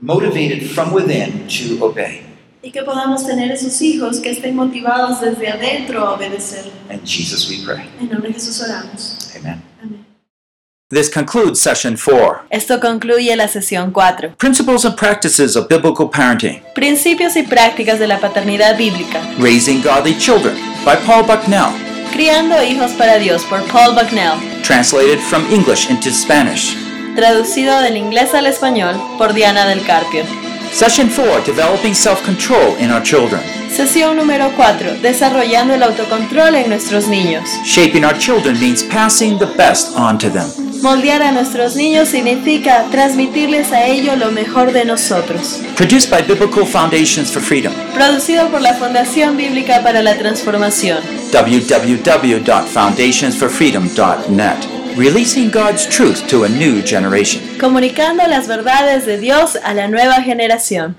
motivated from within to obey. y que podamos tener esos hijos que estén motivados desde adentro a obedecer. In Jesus we pray. En nombre de Jesús oramos. Amen. Amén. This concludes session four Esto concluye la sesión 4. Principles and Practices of Biblical Parenting Principios y prácticas de la paternidad bíblica. Raising Godly Children by Paul Bucknell. Criando hijos para Dios por Paul Bucknell. Translated from English into Spanish. Traducido del inglés al español por Diana del Carpio. Session 4 Developing Self Control in Our Children. Sesión número 4. Desarrollando el autocontrol en nuestros niños. Shaping our children means passing the best on to them. Moldear a nuestros niños significa transmitirles a ellos lo mejor de nosotros. Produced by Biblical Foundations for Freedom. Producido por la Fundación Bíblica para la Transformación. www.foundationsforfreedom.net. Releasing God's truth to a new generation. Comunicando las verdades de Dios a la nueva generación.